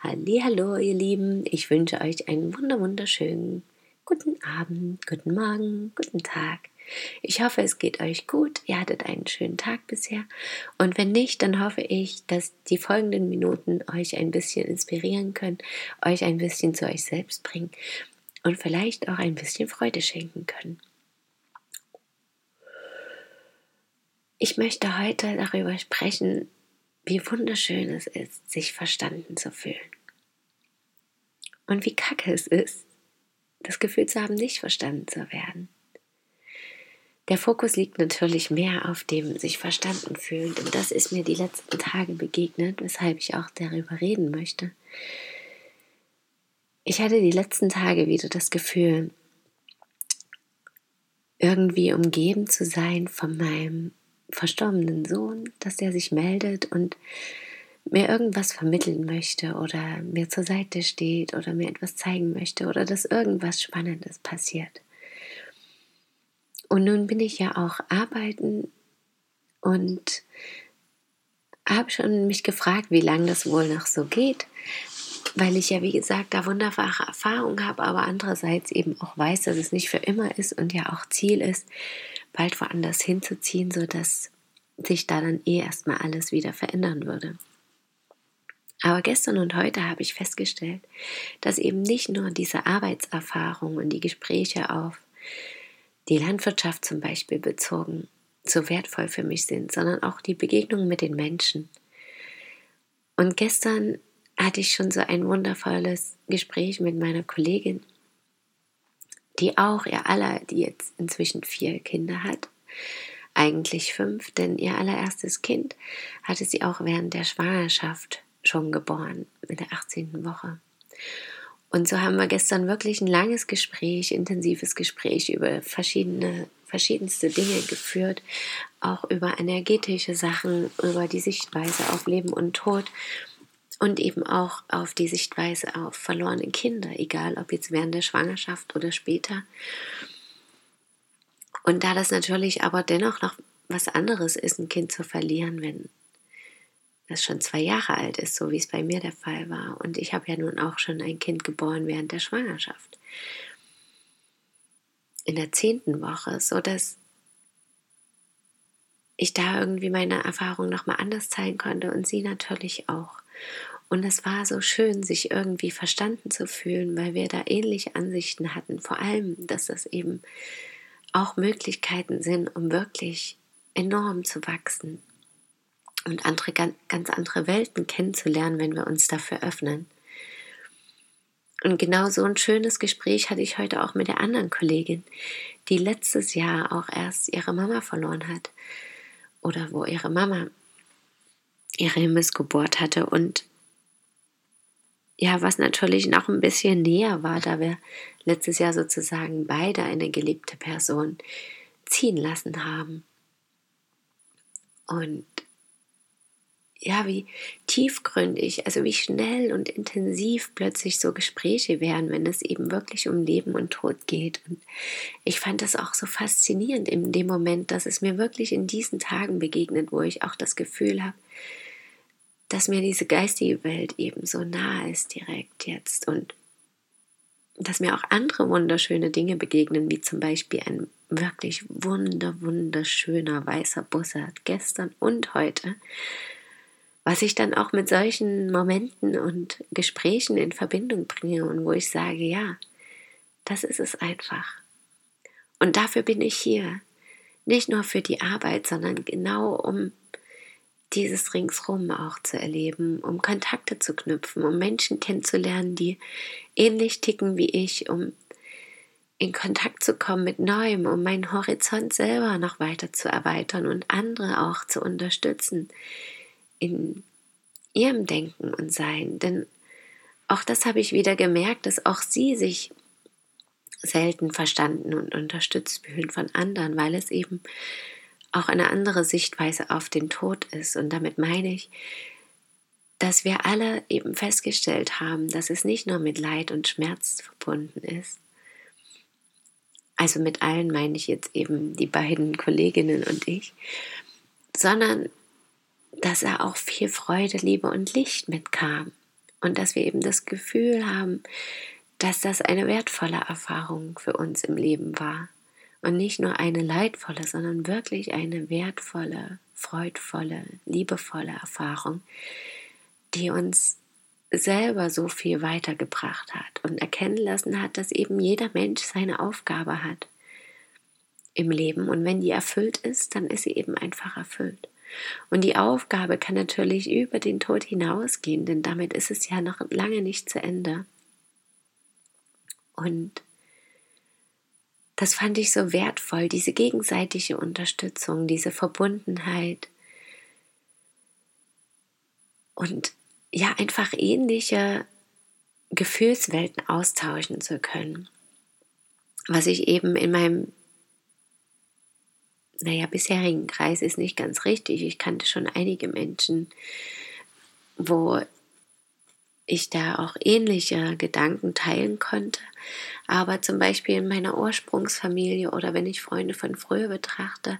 Hallo, ihr Lieben. Ich wünsche euch einen wunder wunderschönen guten Abend, guten Morgen, guten Tag. Ich hoffe, es geht euch gut. Ihr hattet einen schönen Tag bisher. Und wenn nicht, dann hoffe ich, dass die folgenden Minuten euch ein bisschen inspirieren können, euch ein bisschen zu euch selbst bringen und vielleicht auch ein bisschen Freude schenken können. Ich möchte heute darüber sprechen, wie wunderschön es ist, sich verstanden zu fühlen. Und wie kacke es ist, das Gefühl zu haben, nicht verstanden zu werden. Der Fokus liegt natürlich mehr auf dem sich verstanden fühlen. Und das ist mir die letzten Tage begegnet, weshalb ich auch darüber reden möchte. Ich hatte die letzten Tage wieder das Gefühl, irgendwie umgeben zu sein von meinem verstorbenen Sohn, dass er sich meldet und mir irgendwas vermitteln möchte oder mir zur Seite steht oder mir etwas zeigen möchte oder dass irgendwas Spannendes passiert. Und nun bin ich ja auch arbeiten und habe schon mich gefragt, wie lange das wohl noch so geht, weil ich ja, wie gesagt, da wunderbare Erfahrungen habe, aber andererseits eben auch weiß, dass es nicht für immer ist und ja auch Ziel ist, bald woanders hinzuziehen, sodass sich da dann eh erstmal alles wieder verändern würde. Aber gestern und heute habe ich festgestellt, dass eben nicht nur diese Arbeitserfahrung und die Gespräche auf die Landwirtschaft zum Beispiel bezogen so wertvoll für mich sind, sondern auch die Begegnung mit den Menschen. Und gestern hatte ich schon so ein wundervolles Gespräch mit meiner Kollegin, die auch ihr aller, die jetzt inzwischen vier Kinder hat, eigentlich fünf, denn ihr allererstes Kind hatte sie auch während der Schwangerschaft schon geboren, in der 18. Woche. Und so haben wir gestern wirklich ein langes Gespräch, intensives Gespräch über verschiedene, verschiedenste Dinge geführt, auch über energetische Sachen, über die Sichtweise auf Leben und Tod und eben auch auf die Sichtweise auf verlorene Kinder, egal ob jetzt während der Schwangerschaft oder später. Und da das natürlich aber dennoch noch was anderes ist, ein Kind zu verlieren, wenn das schon zwei Jahre alt ist, so wie es bei mir der Fall war. Und ich habe ja nun auch schon ein Kind geboren während der Schwangerschaft. In der zehnten Woche, so dass ich da irgendwie meine Erfahrung nochmal anders zeigen konnte und sie natürlich auch. Und es war so schön, sich irgendwie verstanden zu fühlen, weil wir da ähnliche Ansichten hatten. Vor allem, dass das eben auch Möglichkeiten sind, um wirklich enorm zu wachsen und andere, ganz andere Welten kennenzulernen, wenn wir uns dafür öffnen. Und genau so ein schönes Gespräch hatte ich heute auch mit der anderen Kollegin, die letztes Jahr auch erst ihre Mama verloren hat. Oder wo ihre Mama ihre Missgeburt hatte. Und ja, was natürlich noch ein bisschen näher war, da wir letztes Jahr sozusagen beide eine geliebte Person ziehen lassen haben. Und ja, wie tiefgründig, also wie schnell und intensiv plötzlich so Gespräche werden, wenn es eben wirklich um Leben und Tod geht. Und ich fand das auch so faszinierend in dem Moment, dass es mir wirklich in diesen Tagen begegnet, wo ich auch das Gefühl habe, dass mir diese geistige Welt eben so nahe ist direkt jetzt und dass mir auch andere wunderschöne Dinge begegnen, wie zum Beispiel ein wirklich wunder, wunderschöner weißer Bussard gestern und heute was ich dann auch mit solchen Momenten und Gesprächen in Verbindung bringe und wo ich sage, ja, das ist es einfach. Und dafür bin ich hier. Nicht nur für die Arbeit, sondern genau um dieses ringsrum auch zu erleben, um Kontakte zu knüpfen, um Menschen kennenzulernen, die ähnlich ticken wie ich, um in Kontakt zu kommen mit Neuem, um meinen Horizont selber noch weiter zu erweitern und andere auch zu unterstützen, in ihrem Denken und Sein. Denn auch das habe ich wieder gemerkt, dass auch sie sich selten verstanden und unterstützt fühlen von anderen, weil es eben auch eine andere Sichtweise auf den Tod ist. Und damit meine ich, dass wir alle eben festgestellt haben, dass es nicht nur mit Leid und Schmerz verbunden ist. Also mit allen meine ich jetzt eben die beiden Kolleginnen und ich, sondern dass er auch viel Freude, Liebe und Licht mitkam. Und dass wir eben das Gefühl haben, dass das eine wertvolle Erfahrung für uns im Leben war. Und nicht nur eine leidvolle, sondern wirklich eine wertvolle, freudvolle, liebevolle Erfahrung, die uns selber so viel weitergebracht hat und erkennen lassen hat, dass eben jeder Mensch seine Aufgabe hat im Leben. Und wenn die erfüllt ist, dann ist sie eben einfach erfüllt. Und die Aufgabe kann natürlich über den Tod hinausgehen, denn damit ist es ja noch lange nicht zu Ende. Und das fand ich so wertvoll, diese gegenseitige Unterstützung, diese Verbundenheit und ja, einfach ähnliche Gefühlswelten austauschen zu können. Was ich eben in meinem naja, bisherigen Kreis ist nicht ganz richtig. Ich kannte schon einige Menschen, wo ich da auch ähnliche Gedanken teilen konnte. Aber zum Beispiel in meiner Ursprungsfamilie oder wenn ich Freunde von früher betrachte,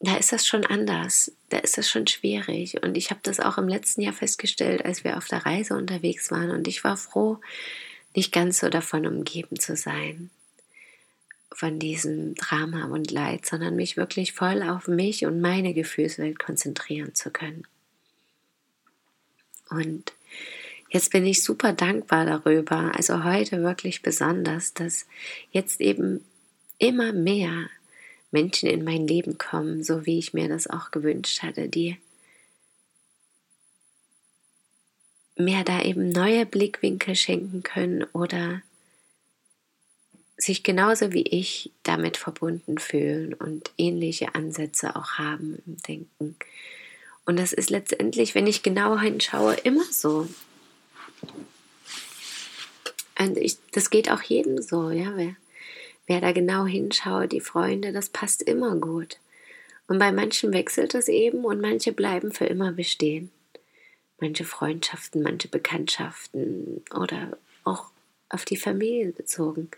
da ist das schon anders. Da ist das schon schwierig. Und ich habe das auch im letzten Jahr festgestellt, als wir auf der Reise unterwegs waren. Und ich war froh, nicht ganz so davon umgeben zu sein von diesem Drama und Leid, sondern mich wirklich voll auf mich und meine Gefühlswelt konzentrieren zu können. Und jetzt bin ich super dankbar darüber, also heute wirklich besonders, dass jetzt eben immer mehr Menschen in mein Leben kommen, so wie ich mir das auch gewünscht hatte, die mir da eben neue Blickwinkel schenken können oder sich genauso wie ich damit verbunden fühlen und ähnliche Ansätze auch haben im Denken. Und das ist letztendlich, wenn ich genau hinschaue, immer so. Und ich, das geht auch jedem so, ja. Wer, wer da genau hinschaut, die Freunde, das passt immer gut. Und bei manchen wechselt es eben und manche bleiben für immer bestehen. Manche Freundschaften, manche Bekanntschaften oder auch auf die Familie bezogen.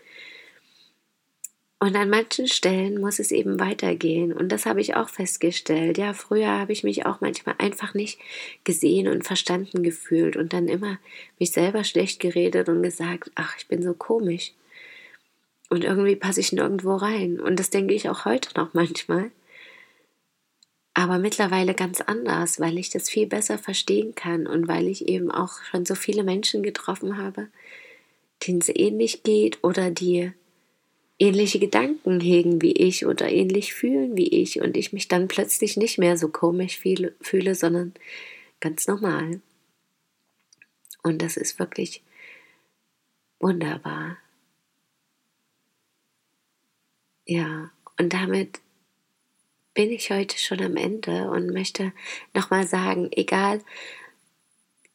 Und an manchen Stellen muss es eben weitergehen. Und das habe ich auch festgestellt. Ja, früher habe ich mich auch manchmal einfach nicht gesehen und verstanden gefühlt und dann immer mich selber schlecht geredet und gesagt, ach, ich bin so komisch. Und irgendwie passe ich nirgendwo rein. Und das denke ich auch heute noch manchmal. Aber mittlerweile ganz anders, weil ich das viel besser verstehen kann und weil ich eben auch schon so viele Menschen getroffen habe, denen es ähnlich geht oder die ähnliche Gedanken hegen wie ich oder ähnlich fühlen wie ich und ich mich dann plötzlich nicht mehr so komisch fühle, sondern ganz normal. Und das ist wirklich wunderbar. Ja, und damit bin ich heute schon am Ende und möchte nochmal sagen, egal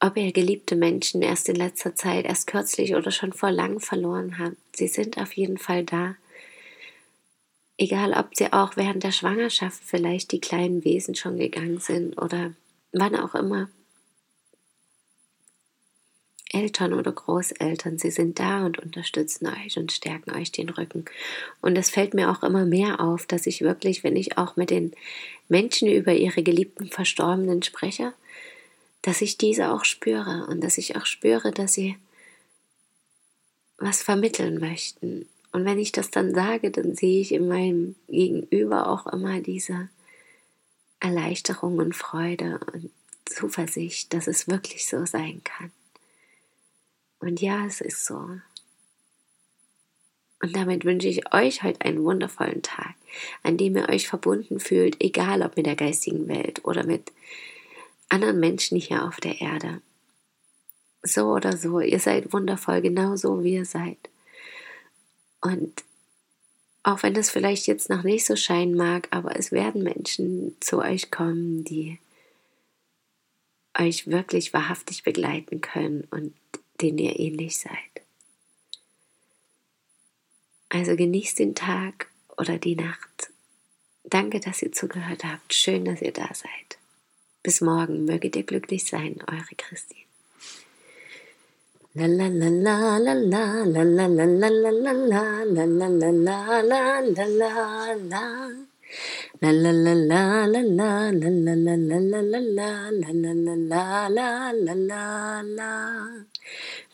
ob ihr geliebte Menschen erst in letzter Zeit, erst kürzlich oder schon vor lang verloren habt, sie sind auf jeden Fall da. Egal, ob sie auch während der Schwangerschaft vielleicht die kleinen Wesen schon gegangen sind oder wann auch immer. Eltern oder Großeltern, sie sind da und unterstützen euch und stärken euch den Rücken. Und es fällt mir auch immer mehr auf, dass ich wirklich, wenn ich auch mit den Menschen über ihre geliebten Verstorbenen spreche, dass ich diese auch spüre und dass ich auch spüre, dass sie was vermitteln möchten. Und wenn ich das dann sage, dann sehe ich in meinem Gegenüber auch immer diese Erleichterung und Freude und Zuversicht, dass es wirklich so sein kann. Und ja, es ist so. Und damit wünsche ich euch heute einen wundervollen Tag, an dem ihr euch verbunden fühlt, egal ob mit der geistigen Welt oder mit anderen Menschen hier auf der Erde. So oder so, ihr seid wundervoll, genauso wie ihr seid. Und auch wenn das vielleicht jetzt noch nicht so scheinen mag, aber es werden Menschen zu euch kommen, die euch wirklich wahrhaftig begleiten können und denen ihr ähnlich seid. Also genießt den Tag oder die Nacht. Danke, dass ihr zugehört habt. Schön, dass ihr da seid. Bis morgen. Möget ihr glücklich sein, eure Christine.